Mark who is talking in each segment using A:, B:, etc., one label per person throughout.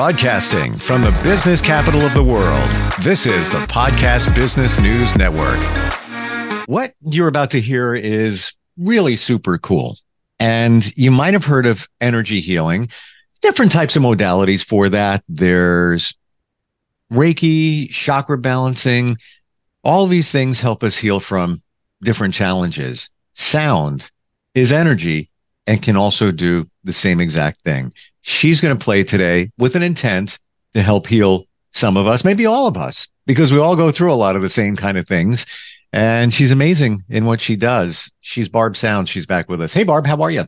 A: Broadcasting from the business capital of the world, this is the Podcast Business News Network. What you're about to hear is really super cool. And you might have heard of energy healing, different types of modalities for that. There's Reiki, chakra balancing. All these things help us heal from different challenges. Sound is energy and can also do the same exact thing. She's going to play today with an intent to help heal some of us, maybe all of us, because we all go through a lot of the same kind of things. And she's amazing in what she does. She's Barb Sound. She's back with us. Hey, Barb, how are you?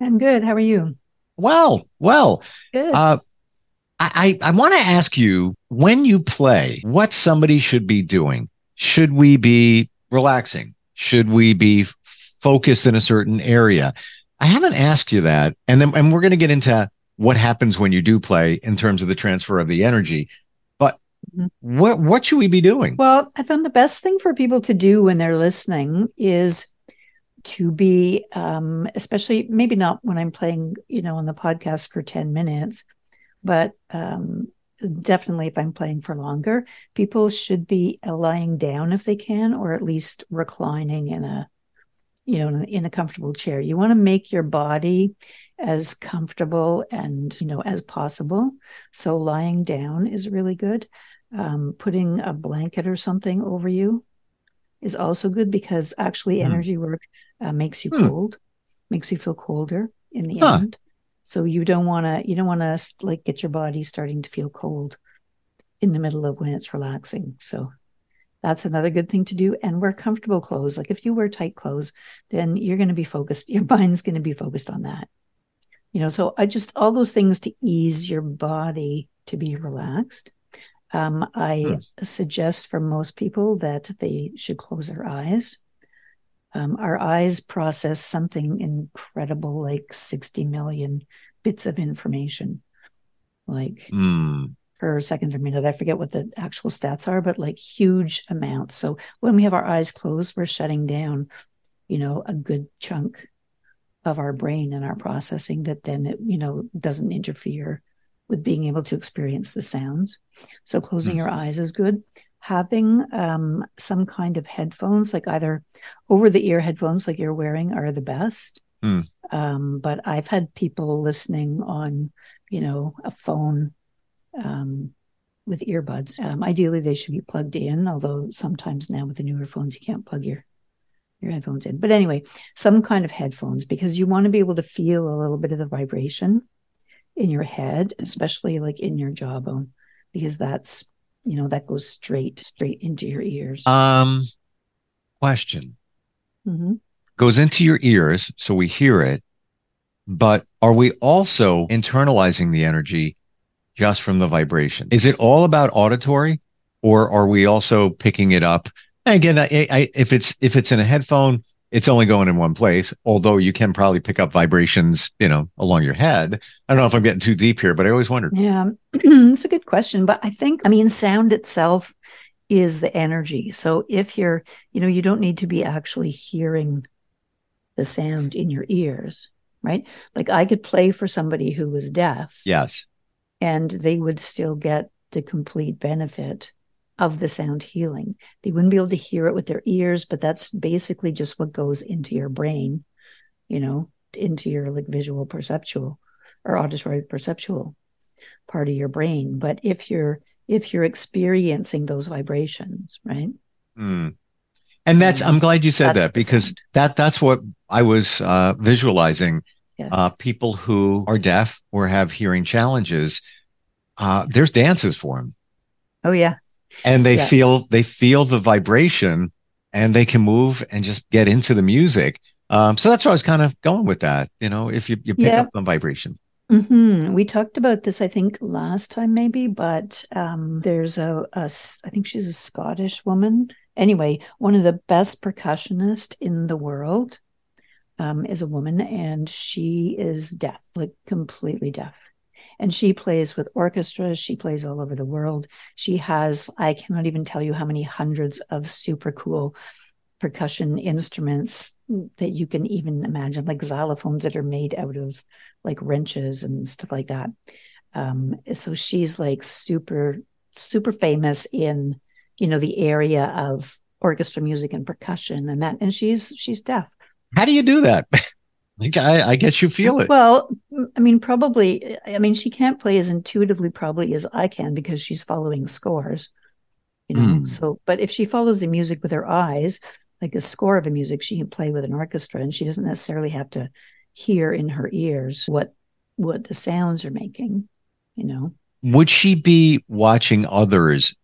B: I'm good. How are you?
A: Well, well.
B: Good.
A: Uh, I, I, I want to ask you when you play, what somebody should be doing. Should we be relaxing? Should we be focused in a certain area? I haven't asked you that. And then and we're going to get into what happens when you do play in terms of the transfer of the energy. But mm-hmm. what what should we be doing?
B: Well, I found the best thing for people to do when they're listening is to be um, especially maybe not when i'm playing you know on the podcast for 10 minutes but um, definitely if i'm playing for longer people should be lying down if they can or at least reclining in a you know in a, in a comfortable chair you want to make your body as comfortable and you know as possible so lying down is really good um, putting a blanket or something over you is also good because actually mm. energy work uh, makes you mm. cold makes you feel colder in the huh. end so you don't want to you don't want to like get your body starting to feel cold in the middle of when it's relaxing so that's another good thing to do. And wear comfortable clothes. Like if you wear tight clothes then you're going to be focused your mind's going to be focused on that. You know so i just all those things to ease your body to be relaxed. Um, i mm. suggest for most people that they should close their eyes. Um, our eyes process something incredible like 60 million bits of information. Like
A: mm
B: per second or minute. I forget what the actual stats are, but like huge amounts. So when we have our eyes closed, we're shutting down, you know, a good chunk of our brain and our processing that then it, you know, doesn't interfere with being able to experience the sounds. So closing mm. your eyes is good. Having um, some kind of headphones, like either over the ear headphones like you're wearing, are the best.
A: Mm.
B: Um, but I've had people listening on, you know, a phone um, with earbuds. Um, ideally, they should be plugged in, although sometimes now with the newer phones, you can't plug your your headphones in. But anyway, some kind of headphones because you want to be able to feel a little bit of the vibration in your head, especially like in your jawbone, because that's you know that goes straight straight into your ears.
A: Um, question
B: mm-hmm.
A: goes into your ears, so we hear it. But are we also internalizing the energy just from the vibration. Is it all about auditory or are we also picking it up? And again, I, I, if it's if it's in a headphone, it's only going in one place, although you can probably pick up vibrations, you know, along your head. I don't know if I'm getting too deep here, but I always wondered.
B: Yeah, it's a good question. But I think, I mean, sound itself is the energy. So if you're, you know, you don't need to be actually hearing the sound in your ears, right? Like I could play for somebody who was deaf.
A: Yes
B: and they would still get the complete benefit of the sound healing. They wouldn't be able to hear it with their ears, but that's basically just what goes into your brain, you know, into your like visual perceptual or auditory perceptual part of your brain. But if you're if you're experiencing those vibrations, right?
A: Mm. And that's I'm glad you said that because sound. that that's what I was uh, visualizing yeah. uh, people who are deaf or have hearing challenges, uh, there's dances for them.
B: Oh yeah,
A: and they yeah. feel they feel the vibration, and they can move and just get into the music. Um, so that's where I was kind of going with that. You know, if you, you pick yeah. up the vibration.
B: Mm-hmm. We talked about this, I think, last time maybe, but um, there's a, a, I think she's a Scottish woman. Anyway, one of the best percussionists in the world um, is a woman and she is deaf, like completely deaf. And she plays with orchestras. She plays all over the world. She has, I cannot even tell you how many hundreds of super cool percussion instruments that you can even imagine, like xylophones that are made out of like wrenches and stuff like that. Um, so she's like super, super famous in, you know, the area of orchestra music and percussion and that, and she's she's deaf.
A: How do you do that? like I, I guess you feel it.
B: Well, I mean, probably. I mean, she can't play as intuitively probably as I can because she's following scores. You know, mm. so but if she follows the music with her eyes, like a score of a music, she can play with an orchestra, and she doesn't necessarily have to hear in her ears what what the sounds are making. You know,
A: would she be watching others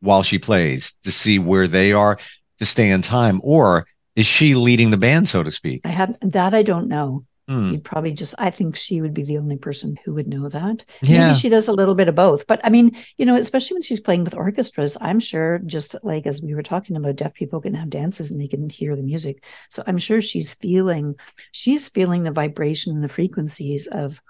A: while she plays to see where they are to stay in time, or is she leading the band, so to speak?
B: I have that. I don't know. Hmm. You'd probably just, I think she would be the only person who would know that. Yeah. Maybe she does a little bit of both. But I mean, you know, especially when she's playing with orchestras, I'm sure just like as we were talking about, deaf people can have dances and they can hear the music. So I'm sure she's feeling, she's feeling the vibration and the frequencies of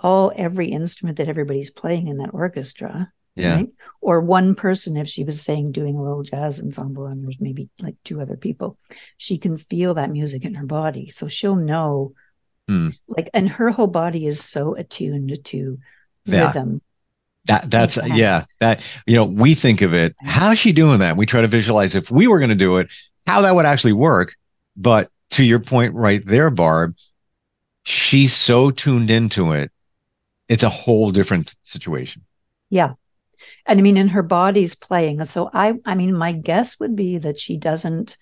B: all every instrument that everybody's playing in that orchestra.
A: Yeah. Right?
B: Or one person, if she was saying doing a little jazz ensemble and there's maybe like two other people, she can feel that music in her body. So she'll know Mm. Like, and her whole body is so attuned to yeah. rhythm.
A: That that's yeah. That you know, we think of it. How's she doing that? We try to visualize if we were going to do it, how that would actually work. But to your point right there, Barb, she's so tuned into it. It's a whole different situation.
B: Yeah. And I mean, and her body's playing. So I, I mean, my guess would be that she doesn't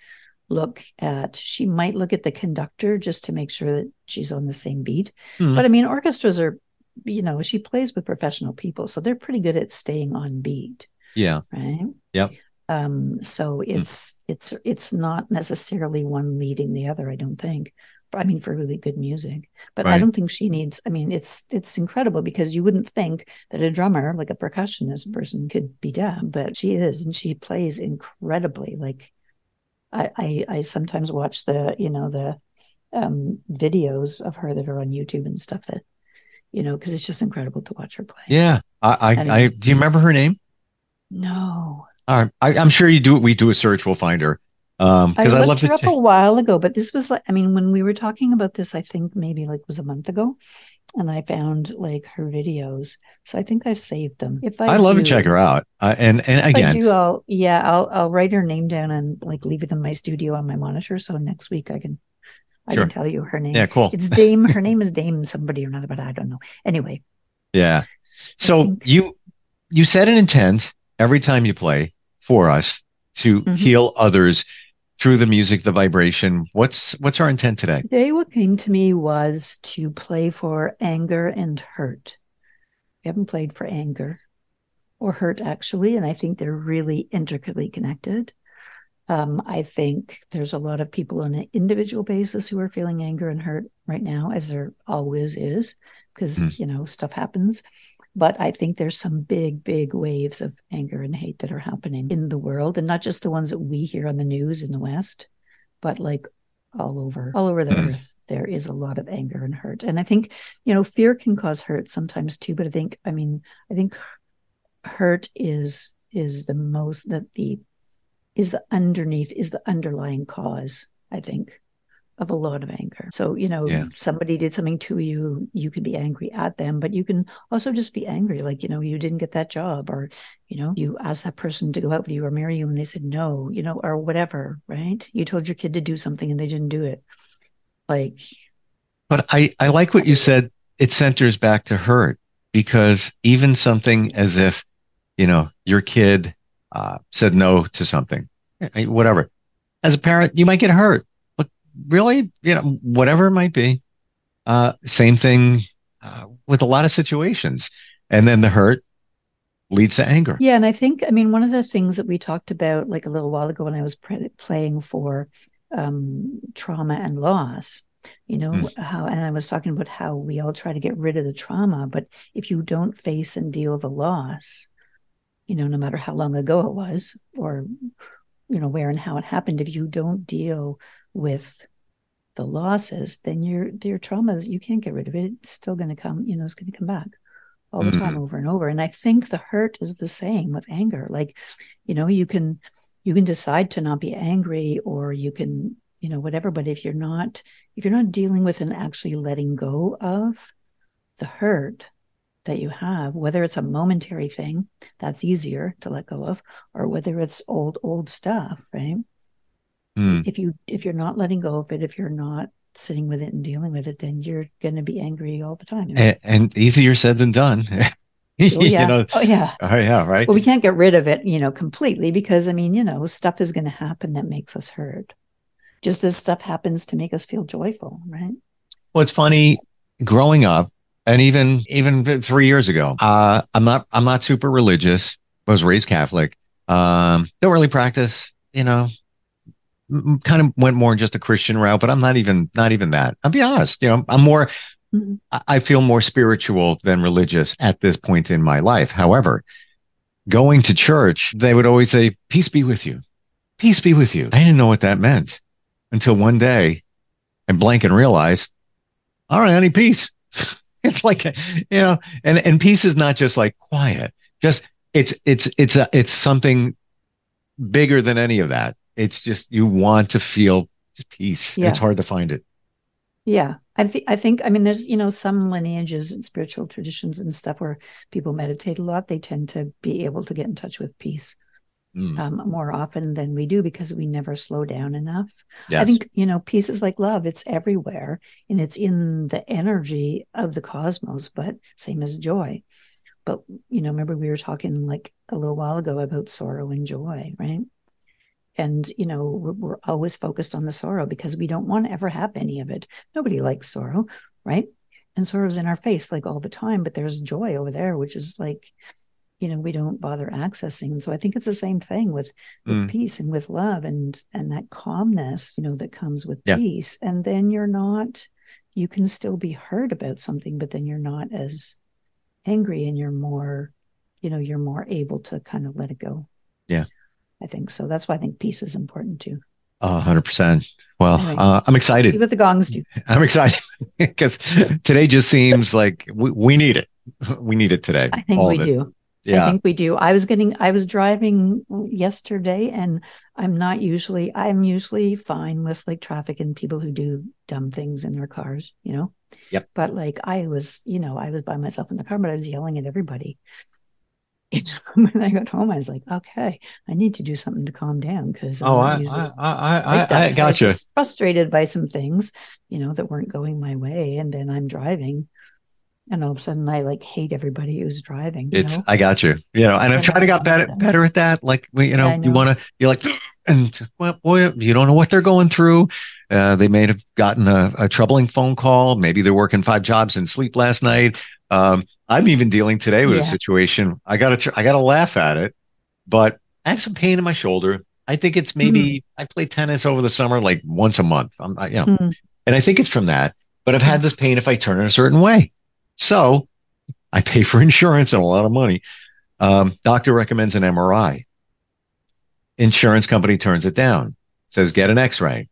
B: look at she might look at the conductor just to make sure that she's on the same beat mm-hmm. but i mean orchestras are you know she plays with professional people so they're pretty good at staying on beat
A: yeah
B: right
A: yep
B: um so hmm. it's mm. it's it's not necessarily one leading the other i don't think I mean, for really good music, but right. I don't think she needs. I mean, it's it's incredible because you wouldn't think that a drummer, like a percussionist person, could be deaf, but she is, and she plays incredibly. Like I, I, I sometimes watch the you know the um, videos of her that are on YouTube and stuff that you know because it's just incredible to watch her play.
A: Yeah, I, I, I do you remember her name?
B: No.
A: All right, I, am sure you do. We do a search, we'll find her. Um, I,
B: I looked her up a while ago, but this was like I mean, when we were talking about this, I think maybe like was a month ago, and I found like her videos. So I think I've saved them.
A: If I, I love to check her out, uh, and and again, I
B: do, I'll yeah, I'll I'll write her name down and like leave it in my studio on my monitor. So next week I can I sure. can tell you her name.
A: Yeah, cool.
B: It's Dame. her name is Dame somebody or another, but I don't know. Anyway.
A: Yeah. So think... you you set an intent every time you play for us to mm-hmm. heal others through the music, the vibration. What's what's our intent today?
B: Today, what came to me was to play for anger and hurt. We haven't played for anger or hurt actually, and I think they're really intricately connected. Um, I think there's a lot of people on an individual basis who are feeling anger and hurt right now, as there always is, because mm. you know stuff happens. But I think there's some big, big waves of anger and hate that are happening in the world, and not just the ones that we hear on the news in the West, but like all over, all over the mm. earth. There is a lot of anger and hurt. And I think, you know, fear can cause hurt sometimes too. But I think, I mean, I think hurt is is the most that the is the underneath is the underlying cause i think of a lot of anger. So, you know, yeah. somebody did something to you, you can be angry at them, but you can also just be angry. Like, you know, you didn't get that job, or, you know, you asked that person to go out with you or marry you and they said no, you know, or whatever, right? You told your kid to do something and they didn't do it. Like,
A: but I, I like what you said. It centers back to hurt because even something as if, you know, your kid uh, said no to something, eh, whatever. As a parent, you might get hurt really, you know, whatever it might be. Uh, same thing uh, with a lot of situations. And then the hurt leads to anger.
B: Yeah. And I think, I mean, one of the things that we talked about like a little while ago when I was pre- playing for um, trauma and loss, you know, mm. how, and I was talking about how we all try to get rid of the trauma, but if you don't face and deal the loss, you know, no matter how long ago it was or, you know, where and how it happened, if you don't deal with the losses, then your your trauma you can't get rid of it. It's still going to come. You know, it's going to come back all the mm-hmm. time, over and over. And I think the hurt is the same with anger. Like, you know, you can you can decide to not be angry, or you can you know whatever. But if you're not if you're not dealing with and actually letting go of the hurt, that you have, whether it's a momentary thing that's easier to let go of, or whether it's old, old stuff, right?
A: Mm.
B: If you if you're not letting go of it, if you're not sitting with it and dealing with it, then you're going to be angry all the time.
A: And, and easier said than done.
B: oh yeah,
A: you know,
B: oh yeah.
A: oh yeah, right.
B: But we can't get rid of it, you know, completely because I mean, you know, stuff is going to happen that makes us hurt, just as stuff happens to make us feel joyful, right?
A: Well, it's funny growing up, and even even three years ago. Uh, I'm not I'm not super religious. I was raised Catholic. Um, don't really practice. You know, kind of went more just a Christian route, but I'm not even not even that. I'll be honest. You know, I'm more.
B: Mhm.
A: I- feel more spiritual than religious at this point in my life. However, going to church, they would always say, "Peace be with you." Peace be with you. I didn't know what that meant until one day and blank and realize, all right, need peace. it's like, you know, and, and peace is not just like quiet, just it's, it's, it's, a, it's something bigger than any of that. It's just, you want to feel just peace. and It's hard to find it.
B: Yeah, I think I think I mean there's you know some lineages and spiritual traditions and stuff where people meditate a lot. They tend to be able to get in touch with peace
A: Mm,
B: um, more often than we do because we never slow down enough. I think you know peace is like love; it's everywhere and it's in the energy of the cosmos. But same as joy. But you know, remember we were talking like a little while ago about sorrow and joy, right? And you know, we're, we're always focused on the sorrow because we don't want to ever have any of it. Nobody likes sorrow, right? And sorrow's in our face like all the time, but there's joy over there, which is like, you know, we don't bother accessing. And so I think it's the same thing with with
A: Mm.
B: peace and with love and and that calmness, you know, that comes with
A: Yeah.
B: peace. And then you're not, you can still be hurt about something, but then you're not as angry and you're more, you know, you're more able to kind of let it go.
A: Yeah.
B: I think so. That's why I think peace is important too.
A: A hundred percent. Well,
B: Anyway.
A: uh, I'm excited.
B: See what the gongs do.
A: I'm excited because today just seems like we, we need it. We need it today.
B: I think
A: all
B: we do. I think we do. I was getting, I was driving yesterday and I'm not usually, I'm usually fine with like traffic and people who do dumb things in their cars, you know?
A: Yep.
B: But like I was, you know, I was by myself in the car, but I was yelling at everybody. It, when I got home, I was like, okay, I need to do something to calm down because
A: Oh, I, I, I, I,
B: like.
A: I, I gotcha.
B: frustrated by some things, you know, that weren't going my way. And then I'm driving and all of a sudden I like hate everybody who's driving. You
A: It's
B: know?
A: I got you. You know, and I've tried to get better better at that. Like you know,
B: I
A: you want to you're like and well, boy, you don't know what they're going through. Uh, they may have gotten a, a troubling phone call. Maybe they're working five jobs and sleep last night. Um, I'm even dealing today with a situation. I gotta I gotta laugh at it, but I have some pain in my shoulder. I think it's maybe I play tennis over the summer like once a month. I'm I, you know,
B: Mm.
A: and I think it's from that. But I've had this pain if I turn in a certain way. So I pay for insurance and a lot of money. Um, doctor recommends an MRI. Insurance company turns it down, says get an X-ray.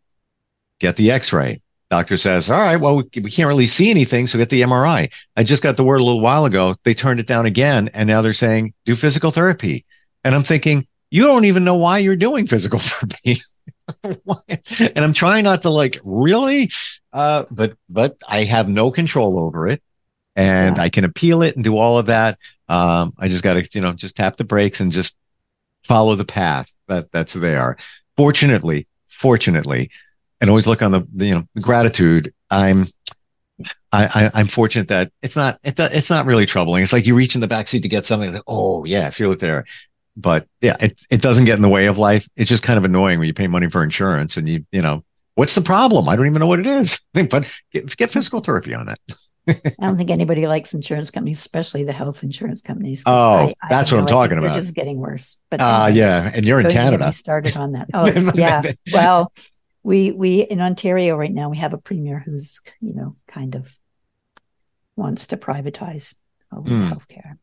A: Get the X-ray. Doctor says, all right, well, we, we can't really see anything, so get the MRI. I just got the word a little while ago. They turned it down again, and now they're saying do physical therapy. And I'm thinking, you don't even know why you're doing physical therapy. and I'm trying not to like really, uh, but but I have no control over it, and
B: Yeah.
A: I can appeal it and do all of that. Um, I just got to you know just tap the brakes and just follow the path that that's there. Fortunately, fortunately, and always look on the, the you know the gratitude. I'm I, I I'm fortunate that it's not it, it's not really troubling. It's like you reach in the back seat to get something. Like, oh yeah, I feel it there. But yeah, it it doesn't get in the way of life. It's just kind of annoying when you pay money for insurance and you you know what's the problem? I don't even know what it is. But get, get physical therapy on that.
B: I don't think anybody likes insurance companies, especially the health insurance companies.
A: Oh,
B: I- I
A: that's
B: don't
A: what I'm
B: know,
A: talking
B: think they're
A: about.
B: Just getting worse. But
A: Ah,
B: anyway,
A: yeah, and you're in
B: don't even get me
A: Canada.
B: started on that. Oh yeah. Well, we we in Ontario right now we have a premier who's you know kind of wants to privatize all of
A: Hmm.
B: healthcare.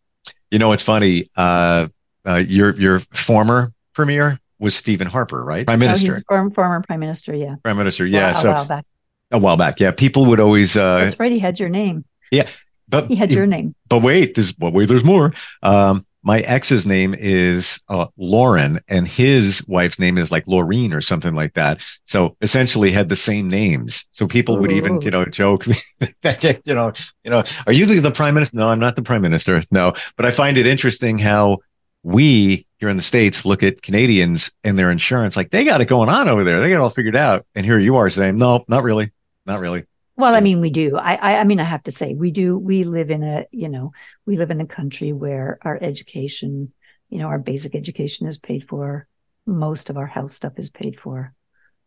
A: You know, it's funny. Uh, uh, your your former premier was Stephen Harper, right? Prime
B: Oh,
A: Minister.
B: he's a former, former prime minister. Yeah.
A: Prime Minister. Yeah.
B: a
A: so
B: while back.
A: A while back. Yeah. People would always. Uh,
B: That's right. He had your name.
A: Yeah, but
B: He had your name.
A: But wait, there's well, wait, there's more. Um, my ex's name is uh, Lauren, and his wife's name is like Laureen or something like that. So essentially, had the same names. So people would even, you know, joke that you know, you know, are you the, the prime minister? No, I'm not the prime minister. No, but I find it interesting how we here in the states look at Canadians and their insurance like they got it going on over there. They got it all figured out, and here you are saying, no, not really, not really.
B: Well, I mean, we do. I, I, I mean, I have to say, we do. We live in a, you know, we live in a country where our education, you know, our basic education is paid for. Most of our health stuff is paid for.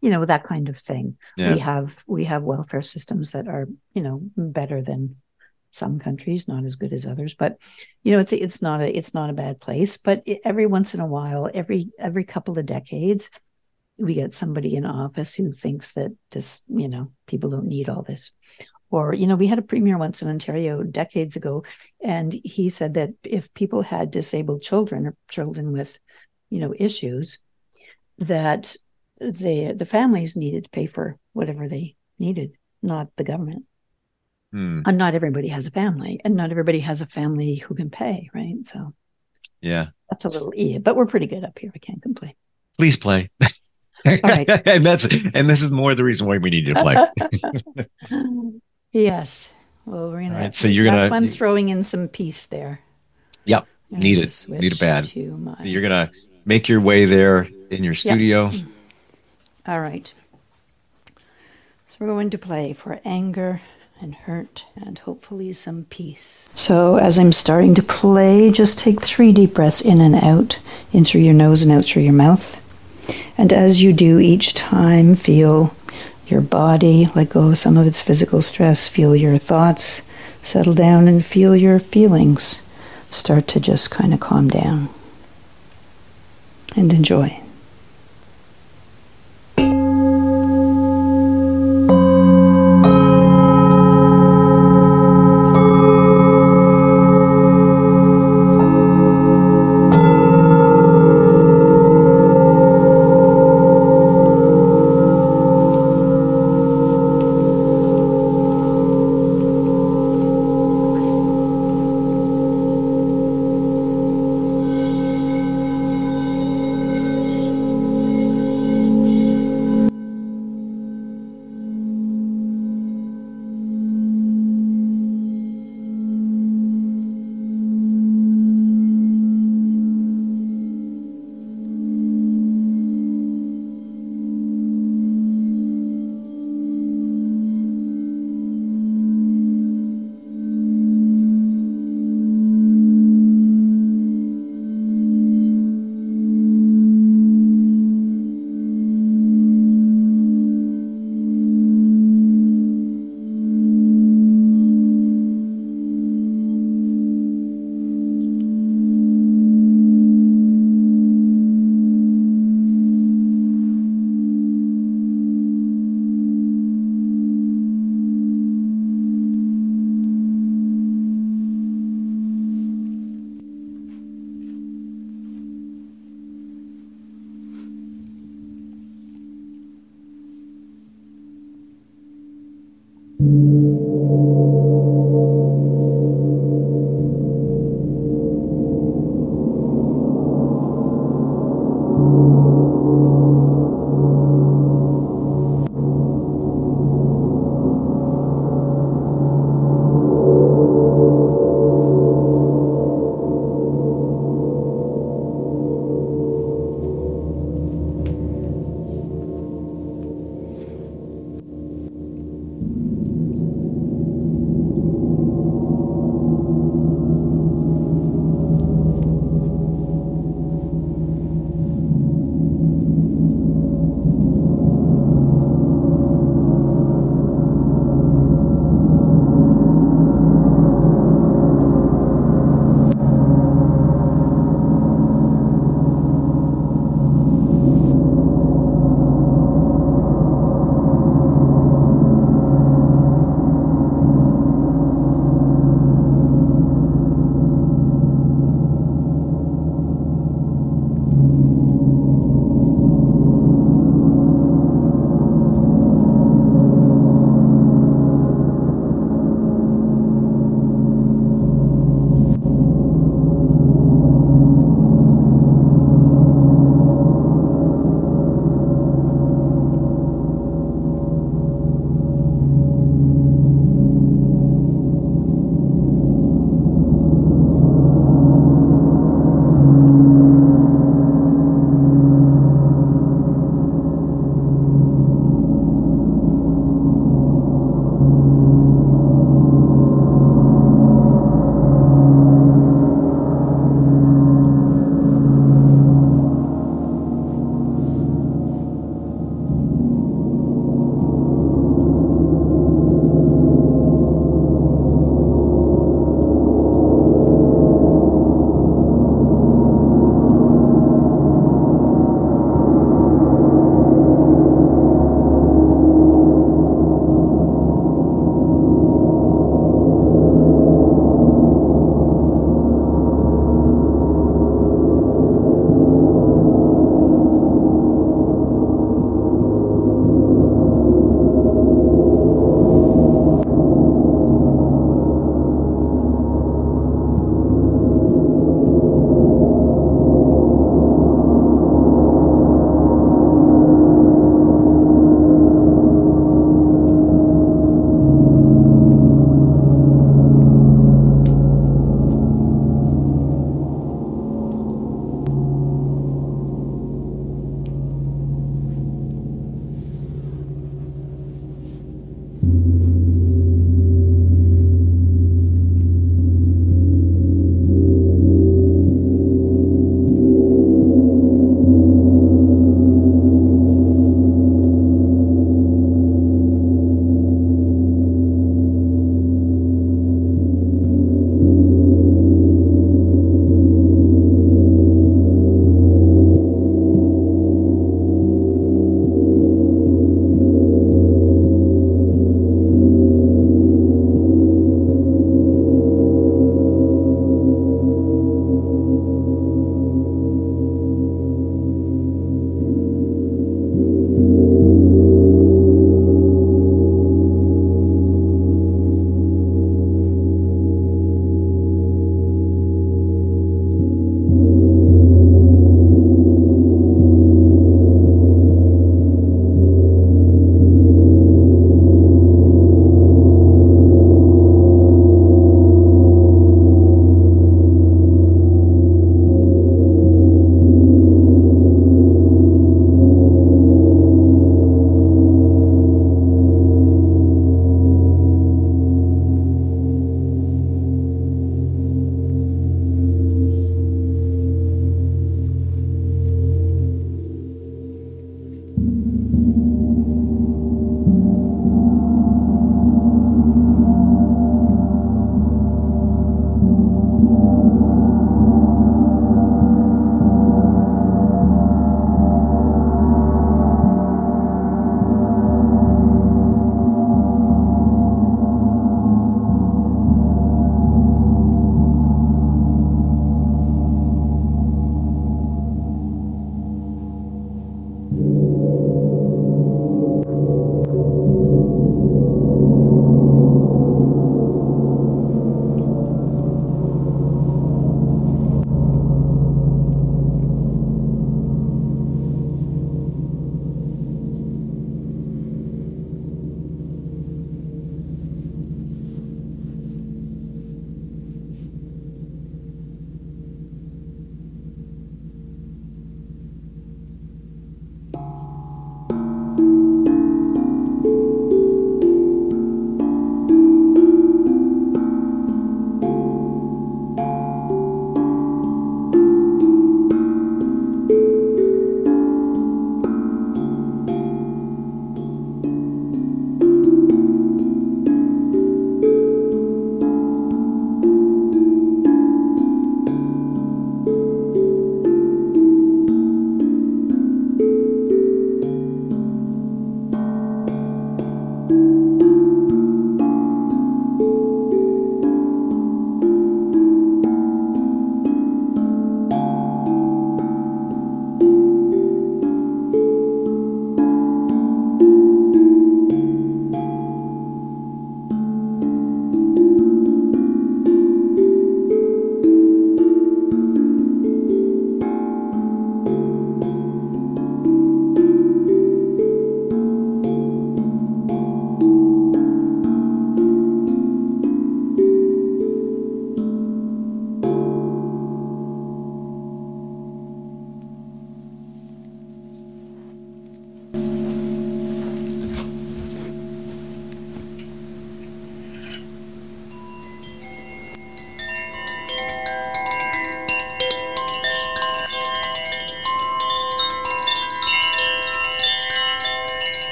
B: You know, that kind of thing.
A: Yeah.
B: We have we have welfare systems that are, you know, better than some countries, not as good as others. But you know, it's it's not a it's not a bad place. But every once in a while, every every couple of decades, we get somebody in office who thinks that this, you know, people don't need all this. Or, you know, we had a premier once in Ontario decades ago, and he said that if people had disabled children or children with, you know, issues, that the the families needed to pay for whatever they needed, not the government.
A: Hmm.
B: And not everybody has a family, and not everybody has a family who can pay, right? So
A: Yeah.
B: that's a little e, but we're pretty good up here. I can't complain.
A: Please play.
B: right.
A: and that's and this is more the reason why we need you to play.
B: yes. Well, we're gonna.
A: All right, so you're
B: That's
A: gonna-
B: why I'm throwing in some peace there.
A: Yep.
B: I'm
A: Need it. Need it bad. So you're gonna make your way there in your studio.
B: All right. So we're going to play for anger and hurt and hopefully some peace. So as I'm starting to play, just take three deep breaths in and out, in through your nose and out through your mouth. And as you do each time, feel your body let go of some of its physical stress, feel your thoughts settle down, and feel your feelings start to just kind of calm down. And enjoy.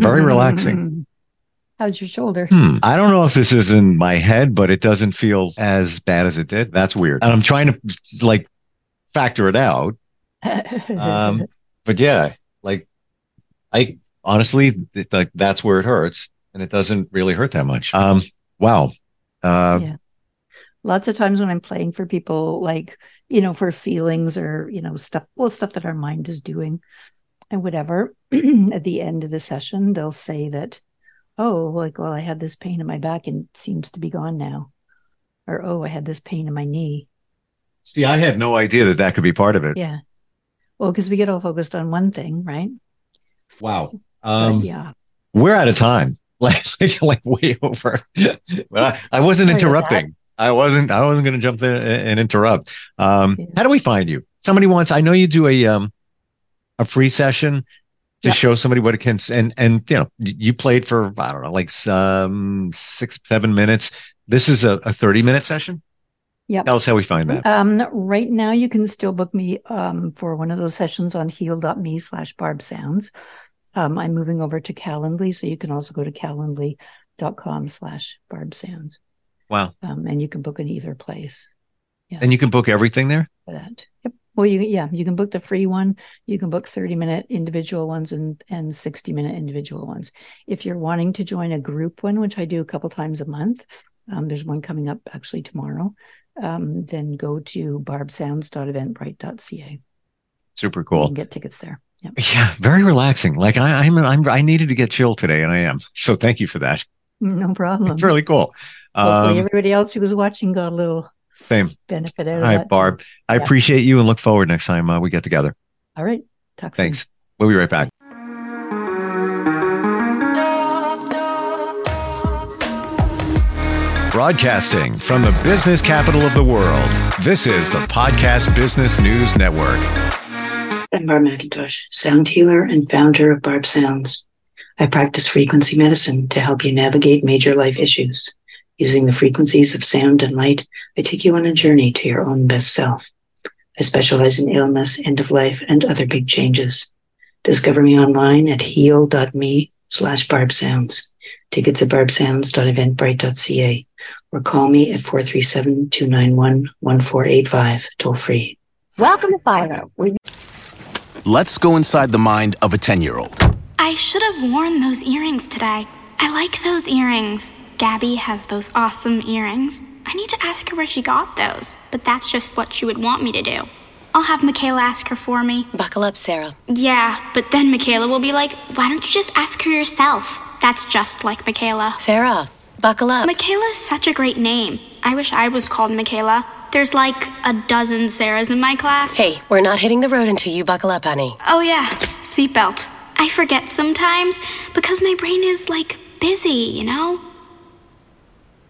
A: Very relaxing.
B: How's your shoulder?
A: Hmm. I don't know if this is in my head, but it doesn't feel as bad as it did. That's weird. And I'm trying to like factor it out. Um, but yeah, like I honestly th- like that's where it hurts, and it doesn't really hurt that much. Um, wow. Uh,
B: Yeah. Lots of times when I'm playing for people, like, you know, for feelings or, you know, stuff, well, stuff that our mind is doing and whatever, at the end of the session, they'll say that, oh, like, well, I had this pain in my back and it seems to be gone now. Or, oh, I had this pain in my knee.
A: See, I had no idea that that could be part of it.
B: Yeah. Well, because we get all focused on one thing, right?
A: Wow.
B: But
A: Um,
B: yeah.
A: we're out of time. Like, like, like way over. but I, I wasn't interrupting. I wasn't. I wasn't going to jump there and, and interrupt. Um,
B: Yeah.
A: How do we find you? Somebody wants. I know you do a um, a free session to show somebody what it can. And and you know, you played for I don't know, like some six seven minutes. This is a, a thirty minute session.
B: yeah
A: Tell us how we find that.
B: Um, right now you can still book me um, for one of those sessions on heal.me slash barb sounds. Um, I'm moving over to Calendly, so you can also go to calendly.com slash barb sounds.
A: Wow.
B: Um, and you can book in either place yeah
A: And you can book everything there.
B: for that. Well, you yeah, you can book the free one. You can book 30 minute individual ones and and 60 minute individual ones. If you're wanting to join a group one, which I do a couple times a month, um, there's one coming up actually tomorrow. Um, then go to barbsounds.eventbrite.ca.
A: Super
B: You
A: cool.
B: can get tickets there. Yep.
A: Yeah, very relaxing. Like I, I'm, I'm, I needed to get chill today, and I am. So thank you for that.
B: No problem.
A: It's really cool.
B: Hopefully,
A: Um,
B: everybody else who was watching got a little
A: same.
B: benefit out
A: All
B: of
A: right,
B: that. too.
A: Barb. I
B: Yeah.
A: appreciate you and look forward next time uh, we get together.
B: All right. Talk soon.
A: Thanks. We'll be right back. Broadcasting from the business capital of the world, this is the Podcast Business News Network.
C: I'm Barb McIntosh, sound healer and founder of Barb Sounds. I practice frequency medicine to help you navigate major life issues. Using the frequencies of sound and light, I take you on a journey to your own best self. I specialize in illness, end of life, and other big changes. Discover me online at heal.me slash barbsounds. Tickets at barbsounds.eventbrite.ca or call me at 437-291-1485 toll free.
D: Welcome to Fire. where
E: Let's go inside the mind of a 10 year old.
F: I should have worn those earrings today. I like those earrings. Gabby has those awesome earrings. I need to ask her where she got those, but that's just what she would want me to do. I'll have Michaela ask her for me.
D: Buckle up, Sarah.
F: Yeah, but then Michaela will be like, why don't you just ask her yourself? That's just like Michaela.
D: Sarah, buckle up.
F: Michaela's such a great name. I wish I was called Michaela. There's like a dozen Sarahs in my class.
D: hey, we're not hitting the road until you buckle up, honey.
F: Oh, yeah, seatbelt. I forget sometimes because my brain is like busy, you know?